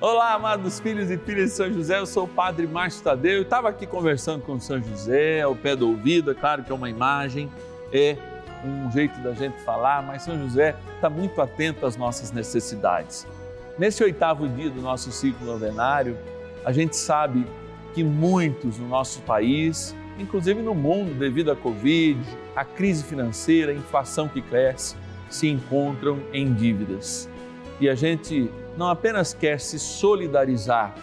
Olá, amados filhos e filhas de São José, eu sou o Padre Márcio Tadeu. Eu estava aqui conversando com São José, ao pé do ouvido, é claro que é uma imagem, é um jeito da gente falar, mas São José está muito atento às nossas necessidades. Nesse oitavo dia do nosso ciclo novenário, a gente sabe que muitos no nosso país, inclusive no mundo, devido à Covid, à crise financeira, à inflação que cresce, se encontram em dívidas. E a gente não apenas quer se solidarizar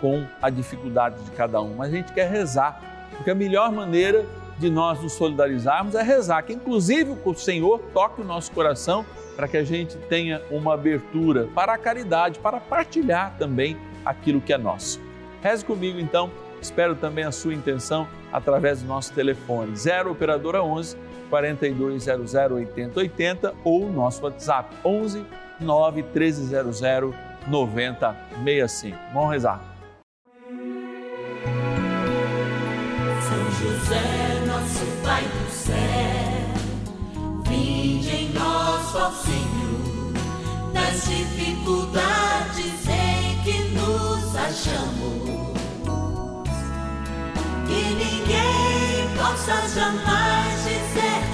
com a dificuldade de cada um, mas a gente quer rezar, porque a melhor maneira de nós nos solidarizarmos é rezar, que inclusive o Senhor toque o nosso coração para que a gente tenha uma abertura para a caridade, para partilhar também aquilo que é nosso. Reze comigo então, espero também a sua intenção através do nosso telefone 0 operadora 11 4200 8080 ou nosso WhatsApp 11 9 1300 9065. Vamos rezar. São José, nosso Pai do céu, vinde em nós, ó Senhor, nas dificuldades em que nos achamos. Que ninguém possa jamais dizer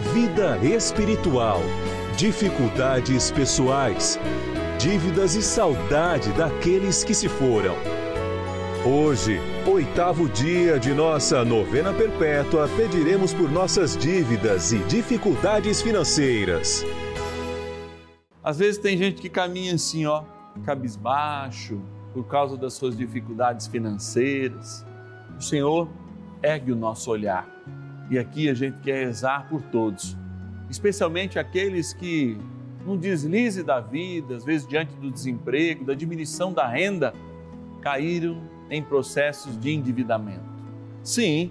vida espiritual, dificuldades pessoais, dívidas e saudade daqueles que se foram. Hoje, oitavo dia de nossa novena perpétua, pediremos por nossas dívidas e dificuldades financeiras. Às vezes tem gente que caminha assim, ó, cabisbaixo, por causa das suas dificuldades financeiras. O Senhor ergue o nosso olhar e aqui a gente quer rezar por todos, especialmente aqueles que, num deslize da vida, às vezes diante do desemprego, da diminuição da renda, caíram em processos de endividamento. Sim,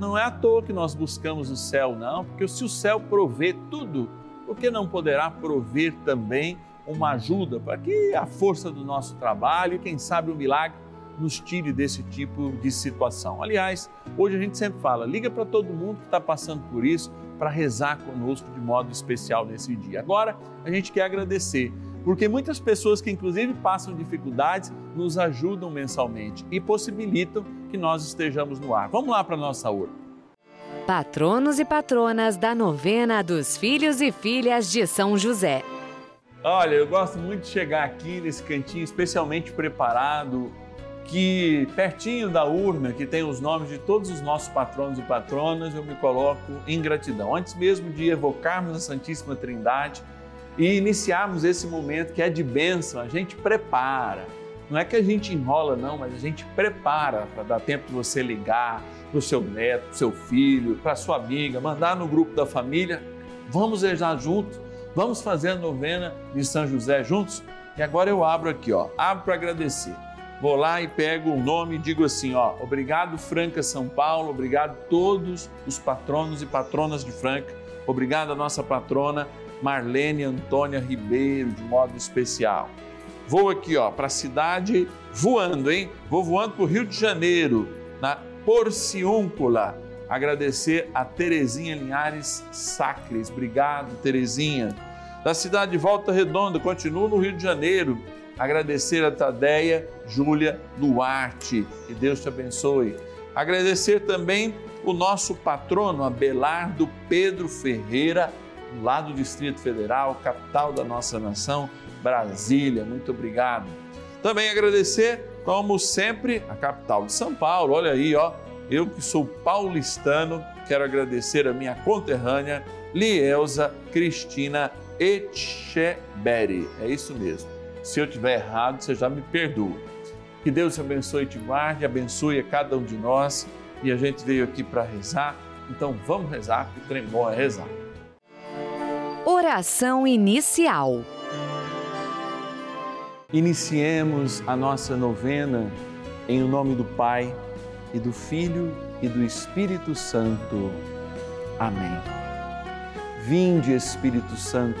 não é à toa que nós buscamos o céu, não, porque se o céu provê tudo, por que não poderá prover também uma ajuda para que a força do nosso trabalho quem sabe, o milagre nos tire desse tipo de situação. Aliás, hoje a gente sempre fala, liga para todo mundo que está passando por isso para rezar conosco de modo especial nesse dia. Agora, a gente quer agradecer, porque muitas pessoas que inclusive passam dificuldades nos ajudam mensalmente e possibilitam que nós estejamos no ar. Vamos lá para a nossa urna. Patronos e patronas da novena dos filhos e filhas de São José. Olha, eu gosto muito de chegar aqui nesse cantinho especialmente preparado que pertinho da urna, que tem os nomes de todos os nossos patronos e patronas, eu me coloco em gratidão. Antes mesmo de evocarmos a Santíssima Trindade e iniciarmos esse momento que é de bênção, a gente prepara. Não é que a gente enrola, não, mas a gente prepara para dar tempo de você ligar para o seu neto, para o seu filho, para a sua amiga, mandar no grupo da família. Vamos rezar juntos, vamos fazer a novena de São José juntos. E agora eu abro aqui, ó, abro para agradecer vou lá e pego o nome e digo assim, ó, obrigado Franca São Paulo, obrigado todos os patronos e patronas de Franca, obrigado a nossa patrona Marlene Antônia Ribeiro, de modo especial. Vou aqui, ó, para a cidade voando, hein? Vou voando para o Rio de Janeiro, na Porciúncula. Agradecer a Terezinha Linhares Sacres. Obrigado, Terezinha. Da cidade de Volta Redonda, continuo no Rio de Janeiro Agradecer a Tadeia Júlia Duarte, que Deus te abençoe. Agradecer também o nosso patrono Abelardo Pedro Ferreira, lá do Distrito Federal, capital da nossa nação, Brasília. Muito obrigado. Também agradecer, como sempre, a capital de São Paulo. Olha aí, ó, eu que sou paulistano, quero agradecer a minha conterrânea Lielza Cristina Etcheberry. É isso mesmo. Se eu tiver errado, você já me perdoa. Que Deus te abençoe e te guarde, abençoe a cada um de nós. E a gente veio aqui para rezar, então vamos rezar, que o trem bom é rezar. Oração inicial. Iniciemos a nossa novena em o nome do Pai e do Filho e do Espírito Santo. Amém. Vinde, Espírito Santo,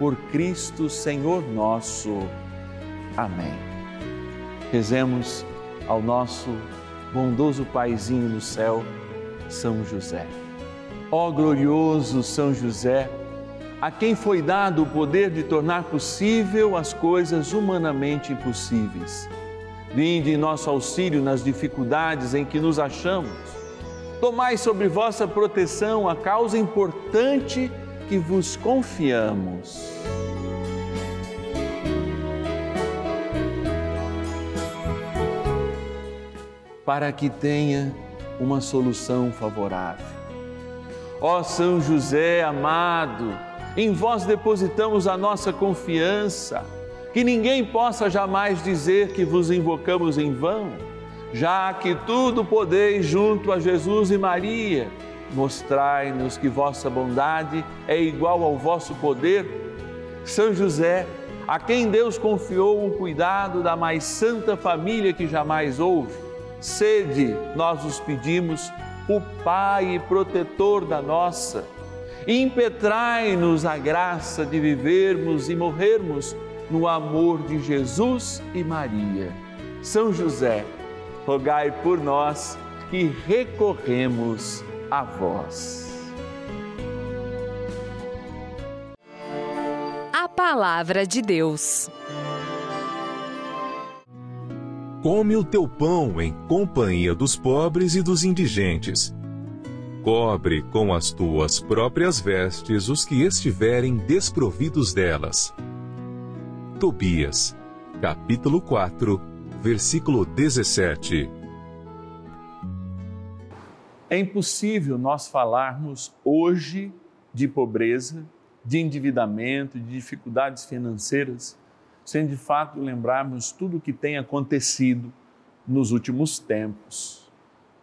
Por Cristo Senhor nosso. Amém. Rezemos ao nosso bondoso Paizinho no céu, São José. Ó glorioso São José, a quem foi dado o poder de tornar possível as coisas humanamente impossíveis. Vinde em nosso auxílio nas dificuldades em que nos achamos. Tomai sobre vossa proteção a causa importante que vos confiamos. Para que tenha uma solução favorável Ó São José amado, em vós depositamos a nossa confiança, que ninguém possa jamais dizer que vos invocamos em vão, já que tudo podeis junto a Jesus e Maria. Mostrai-nos que vossa bondade é igual ao vosso poder. São José, a quem Deus confiou o cuidado da mais santa família que jamais houve, sede, nós os pedimos, o Pai protetor da nossa. Impetrai-nos a graça de vivermos e morrermos no amor de Jesus e Maria. São José, rogai por nós que recorremos a vós. A Palavra de Deus. Come o teu pão em companhia dos pobres e dos indigentes. Cobre com as tuas próprias vestes os que estiverem desprovidos delas. Tobias, capítulo 4, versículo 17. É impossível nós falarmos hoje de pobreza, de endividamento, de dificuldades financeiras sem de fato lembrarmos tudo o que tem acontecido nos últimos tempos,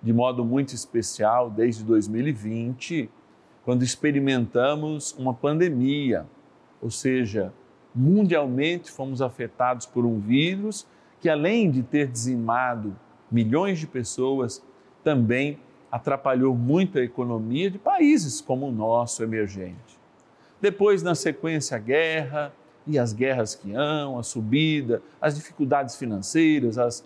de modo muito especial desde 2020, quando experimentamos uma pandemia, ou seja, mundialmente fomos afetados por um vírus que, além de ter dizimado milhões de pessoas, também atrapalhou muito a economia de países como o nosso emergente. Depois, na sequência, a guerra, e as guerras que hão, a subida, as dificuldades financeiras, as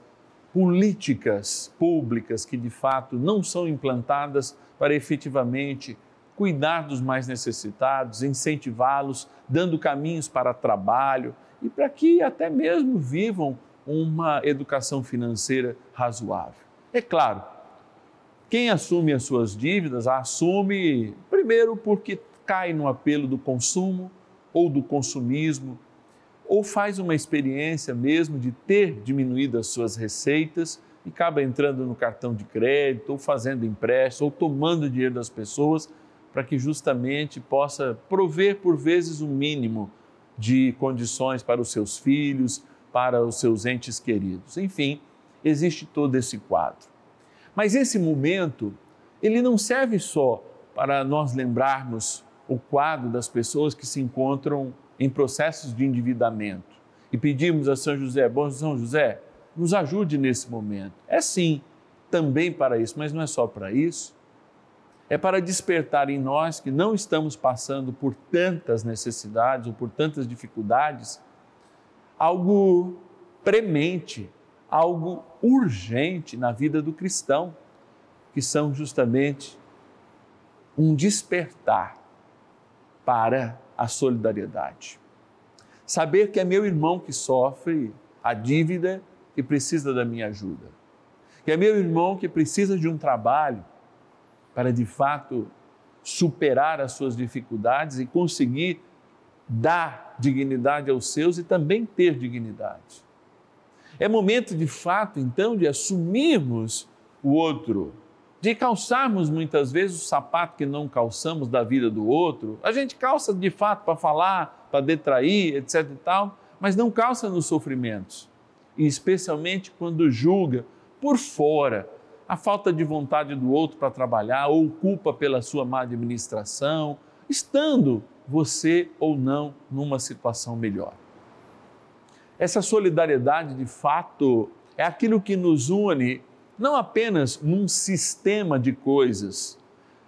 políticas públicas que de fato não são implantadas para efetivamente cuidar dos mais necessitados, incentivá-los, dando caminhos para trabalho e para que até mesmo vivam uma educação financeira razoável. É claro, quem assume as suas dívidas, assume primeiro porque cai no apelo do consumo, ou do consumismo, ou faz uma experiência mesmo de ter diminuído as suas receitas e acaba entrando no cartão de crédito, ou fazendo empréstimo, ou tomando dinheiro das pessoas para que justamente possa prover por vezes o um mínimo de condições para os seus filhos, para os seus entes queridos. Enfim, existe todo esse quadro. Mas esse momento, ele não serve só para nós lembrarmos o quadro das pessoas que se encontram em processos de endividamento e pedimos a São José, bom São José, nos ajude nesse momento. É sim, também para isso, mas não é só para isso. É para despertar em nós que não estamos passando por tantas necessidades ou por tantas dificuldades, algo premente, algo urgente na vida do cristão, que são justamente um despertar para a solidariedade. Saber que é meu irmão que sofre a dívida e precisa da minha ajuda. Que é meu irmão que precisa de um trabalho para de fato superar as suas dificuldades e conseguir dar dignidade aos seus e também ter dignidade. É momento de fato, então, de assumirmos o outro, de calçarmos muitas vezes o sapato que não calçamos da vida do outro. A gente calça de fato para falar, para detrair, etc e tal, mas não calça nos sofrimentos. E especialmente quando julga por fora a falta de vontade do outro para trabalhar ou culpa pela sua má administração, estando você ou não numa situação melhor. Essa solidariedade, de fato, é aquilo que nos une não apenas num sistema de coisas,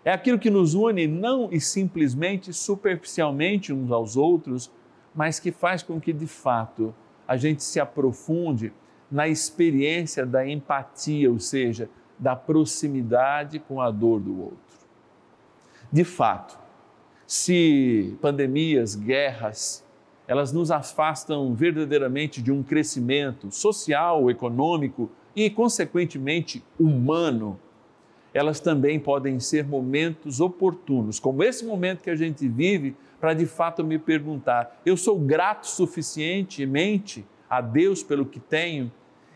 é aquilo que nos une não e simplesmente superficialmente uns aos outros, mas que faz com que, de fato, a gente se aprofunde na experiência da empatia, ou seja, da proximidade com a dor do outro. De fato, se pandemias, guerras, elas nos afastam verdadeiramente de um crescimento social, econômico e, consequentemente, humano, elas também podem ser momentos oportunos, como esse momento que a gente vive, para de fato me perguntar: eu sou grato suficientemente a Deus pelo que tenho?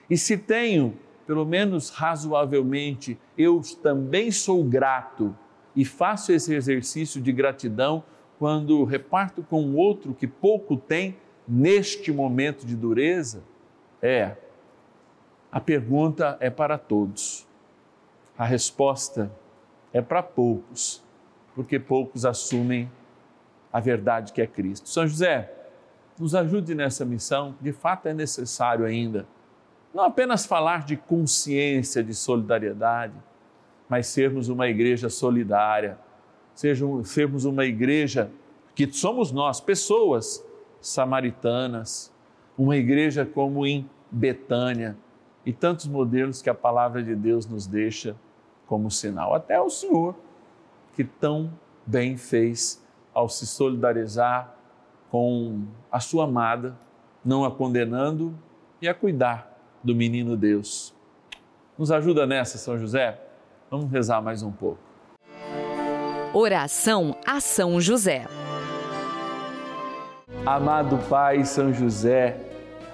E se tenho, pelo menos razoavelmente, eu também sou grato e faço esse exercício de gratidão quando reparto com outro que pouco tem neste momento de dureza? É. A pergunta é para todos. A resposta é para poucos, porque poucos assumem a verdade que é Cristo. São José, nos ajude nessa missão, de fato é necessário ainda não apenas falar de consciência, de solidariedade, mas sermos uma igreja solidária, sejam, sermos uma igreja que somos nós, pessoas samaritanas, uma igreja como em Betânia e tantos modelos que a palavra de Deus nos deixa como sinal. Até o Senhor, que tão bem fez ao se solidarizar com a sua amada, não a condenando e a cuidar do menino Deus. Nos ajuda nessa, São José? Vamos rezar mais um pouco. Oração a São José. Amado Pai São José,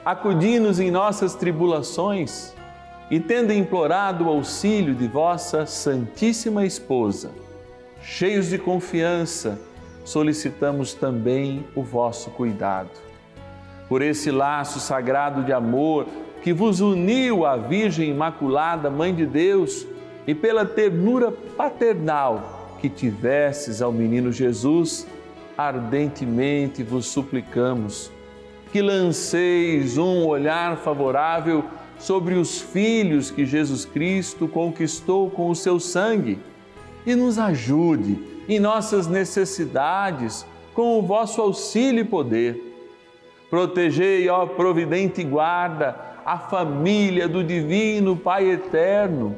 acudi-nos em nossas tribulações e, tendo implorado o auxílio de vossa Santíssima Esposa, cheios de confiança, solicitamos também o vosso cuidado. Por esse laço sagrado de amor, que vos uniu à Virgem Imaculada, Mãe de Deus, e pela ternura paternal que tivesses ao menino Jesus, ardentemente vos suplicamos que lanceis um olhar favorável sobre os filhos que Jesus Cristo conquistou com o seu sangue e nos ajude em nossas necessidades com o vosso auxílio e poder. Protegei, ó providente guarda, a família do Divino Pai Eterno,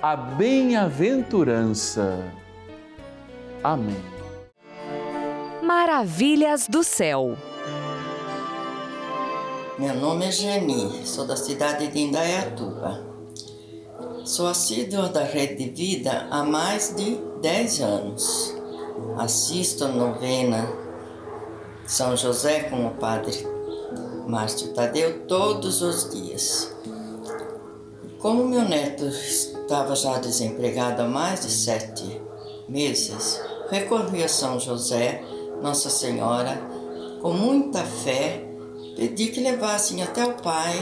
a bem-aventurança. Amém. Maravilhas do céu. Meu nome é Geni, sou da cidade de Indaiatuba. Sou assídua da Rede de Vida há mais de 10 anos. Assisto a novena São José com o Padre Márcio Tadeu todos os dias. Como meu neto estava já desempregado há mais de sete meses, recorri a São José, Nossa Senhora, com muita fé, pedi que levassem até o Pai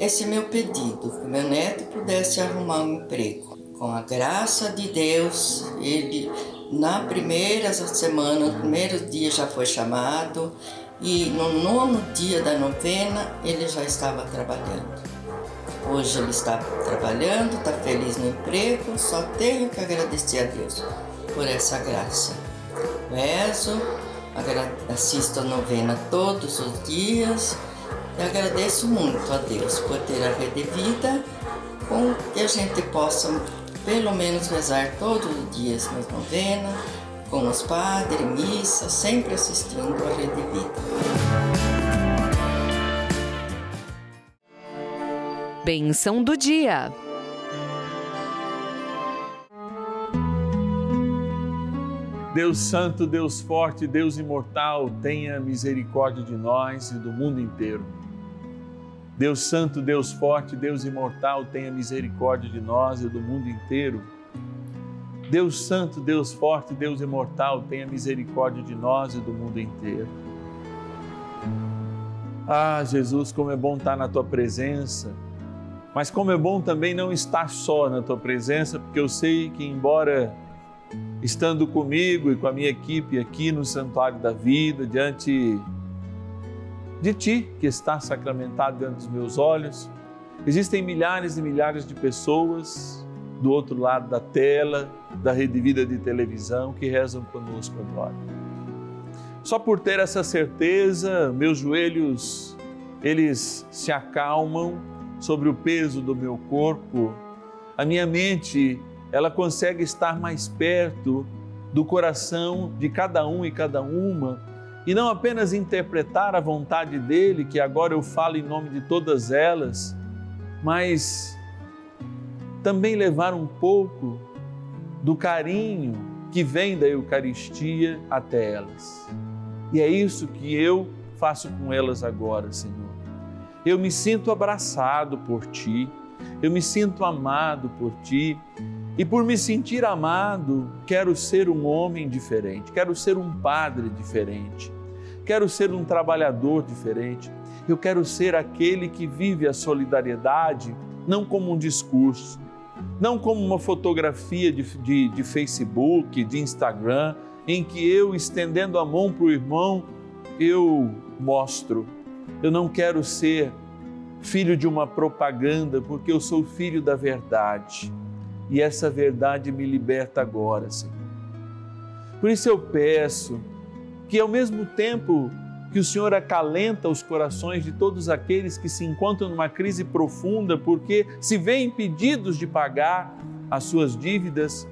esse meu pedido, que meu neto pudesse arrumar um emprego. Com a graça de Deus, ele na primeira semana, no primeiro dia já foi chamado e no nono dia da novena ele já estava trabalhando. Hoje ele está trabalhando, está feliz no emprego, só tenho que agradecer a Deus por essa graça. Rezo, assisto a novena todos os dias e agradeço muito a Deus por ter a rede vida com que a gente possa pelo menos rezar todos os dias nas novenas, com os padres, missa, sempre assistindo a Rede Vida. Benção do dia. Deus Santo, Deus Forte, Deus Imortal, tenha misericórdia de nós e do mundo inteiro. Deus Santo, Deus Forte, Deus Imortal, tenha misericórdia de nós e do mundo inteiro. Deus Santo, Deus Forte, Deus Imortal, tenha misericórdia de nós e do mundo inteiro. Ah, Jesus, como é bom estar na tua presença, mas como é bom também não estar só na tua presença, porque eu sei que, embora estando comigo e com a minha equipe aqui no Santuário da Vida, diante de Ti, que está sacramentado diante dos meus olhos, existem milhares e milhares de pessoas do outro lado da tela, da rede vida de televisão, que rezam conosco agora. Só por ter essa certeza, meus joelhos, eles se acalmam sobre o peso do meu corpo, a minha mente ela consegue estar mais perto do coração de cada um e cada uma e não apenas interpretar a vontade dele, que agora eu falo em nome de todas elas, mas também levar um pouco do carinho que vem da Eucaristia até elas. E é isso que eu faço com elas agora, Senhor. Eu me sinto abraçado por ti, eu me sinto amado por ti. E por me sentir amado, quero ser um homem diferente, quero ser um padre diferente, quero ser um trabalhador diferente, eu quero ser aquele que vive a solidariedade não como um discurso, não como uma fotografia de, de, de Facebook, de Instagram, em que eu, estendendo a mão para o irmão, eu mostro. Eu não quero ser filho de uma propaganda, porque eu sou filho da verdade e essa verdade me liberta agora, Senhor. Por isso eu peço que, ao mesmo tempo que o Senhor acalenta os corações de todos aqueles que se encontram numa crise profunda porque se veem impedidos de pagar as suas dívidas,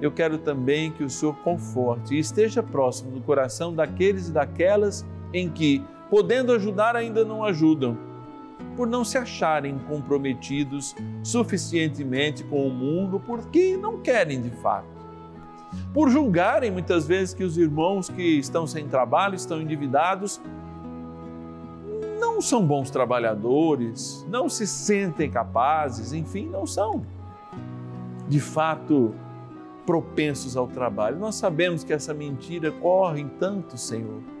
eu quero também que o Senhor conforte e esteja próximo do coração daqueles e daquelas em que, podendo ajudar, ainda não ajudam por não se acharem comprometidos suficientemente com o mundo, porque não querem de fato. Por julgarem muitas vezes que os irmãos que estão sem trabalho, estão endividados, não são bons trabalhadores, não se sentem capazes, enfim, não são de fato propensos ao trabalho. Nós sabemos que essa mentira corre em tanto, Senhor.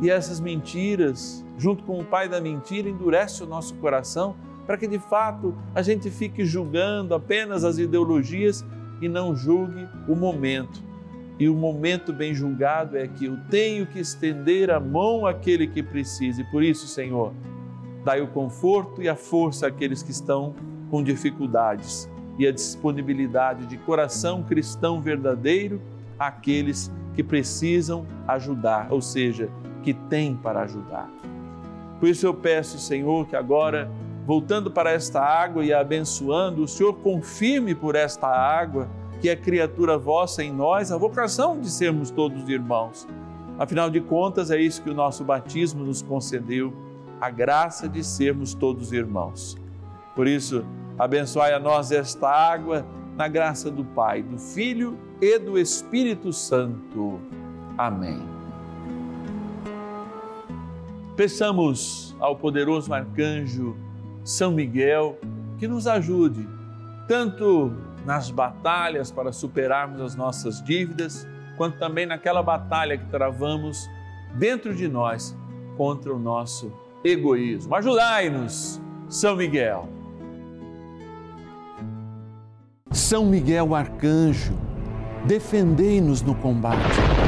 E essas mentiras junto com o pai da mentira, endurece o nosso coração para que de fato a gente fique julgando apenas as ideologias e não julgue o momento. E o momento bem julgado é que eu tenho que estender a mão àquele que precisa. E por isso, Senhor, dai o conforto e a força àqueles que estão com dificuldades e a disponibilidade de coração cristão verdadeiro àqueles que precisam ajudar, ou seja, que têm para ajudar. Por isso eu peço, Senhor, que agora, voltando para esta água e abençoando, o Senhor confirme por esta água que é criatura vossa em nós, a vocação de sermos todos irmãos. Afinal de contas, é isso que o nosso batismo nos concedeu, a graça de sermos todos irmãos. Por isso, Abençoai a nós esta água, na graça do Pai, do Filho e do Espírito Santo. Amém. Peçamos ao poderoso arcanjo São Miguel que nos ajude, tanto nas batalhas para superarmos as nossas dívidas, quanto também naquela batalha que travamos dentro de nós contra o nosso egoísmo. Ajudai-nos, São Miguel. São Miguel Arcanjo, defendei-nos no combate.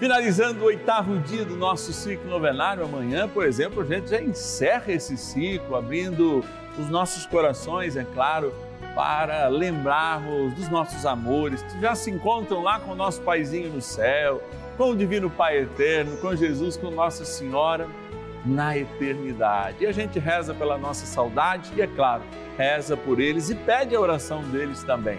Finalizando o oitavo dia do nosso ciclo novenário, amanhã, por exemplo, a gente já encerra esse ciclo, abrindo os nossos corações, é claro, para lembrarmos dos nossos amores que já se encontram lá com o nosso Paizinho no céu, com o Divino Pai Eterno, com Jesus, com Nossa Senhora na eternidade. E a gente reza pela nossa saudade e, é claro, reza por eles e pede a oração deles também.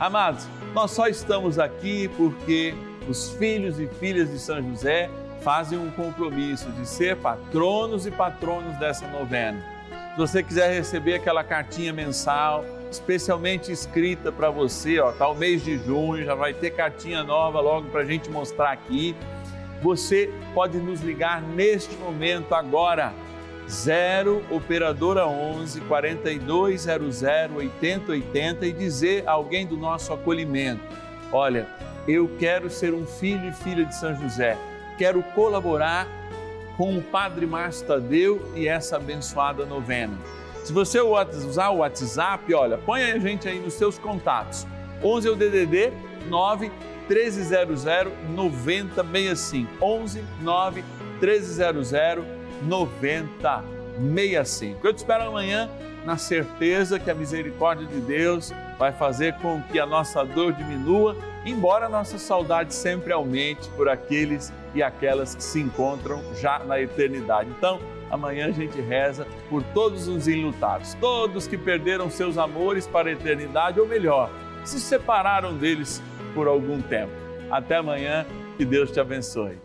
Amados, nós só estamos aqui porque os filhos e filhas de São José fazem um compromisso de ser patronos e patronos dessa novena. Se você quiser receber aquela cartinha mensal, especialmente escrita para você, ó, tá o mês de junho, já vai ter cartinha nova logo para a gente mostrar aqui você pode nos ligar neste momento agora. 0 operadora 11 4200 8080 e dizer a alguém do nosso acolhimento: Olha, eu quero ser um filho e filha de São José, quero colaborar com o Padre Márcio Tadeu e essa abençoada novena. Se você usar o WhatsApp, olha, põe a gente aí nos seus contatos. 11 é o DDD 9 1300 9065. 11 9 1300 9065. Eu te espero amanhã na certeza que a misericórdia de Deus vai fazer com que a nossa dor diminua, embora nossa saudade sempre aumente por aqueles e aquelas que se encontram já na eternidade. Então, amanhã a gente reza por todos os enlutados, todos que perderam seus amores para a eternidade, ou melhor, se separaram deles por algum tempo. Até amanhã, que Deus te abençoe.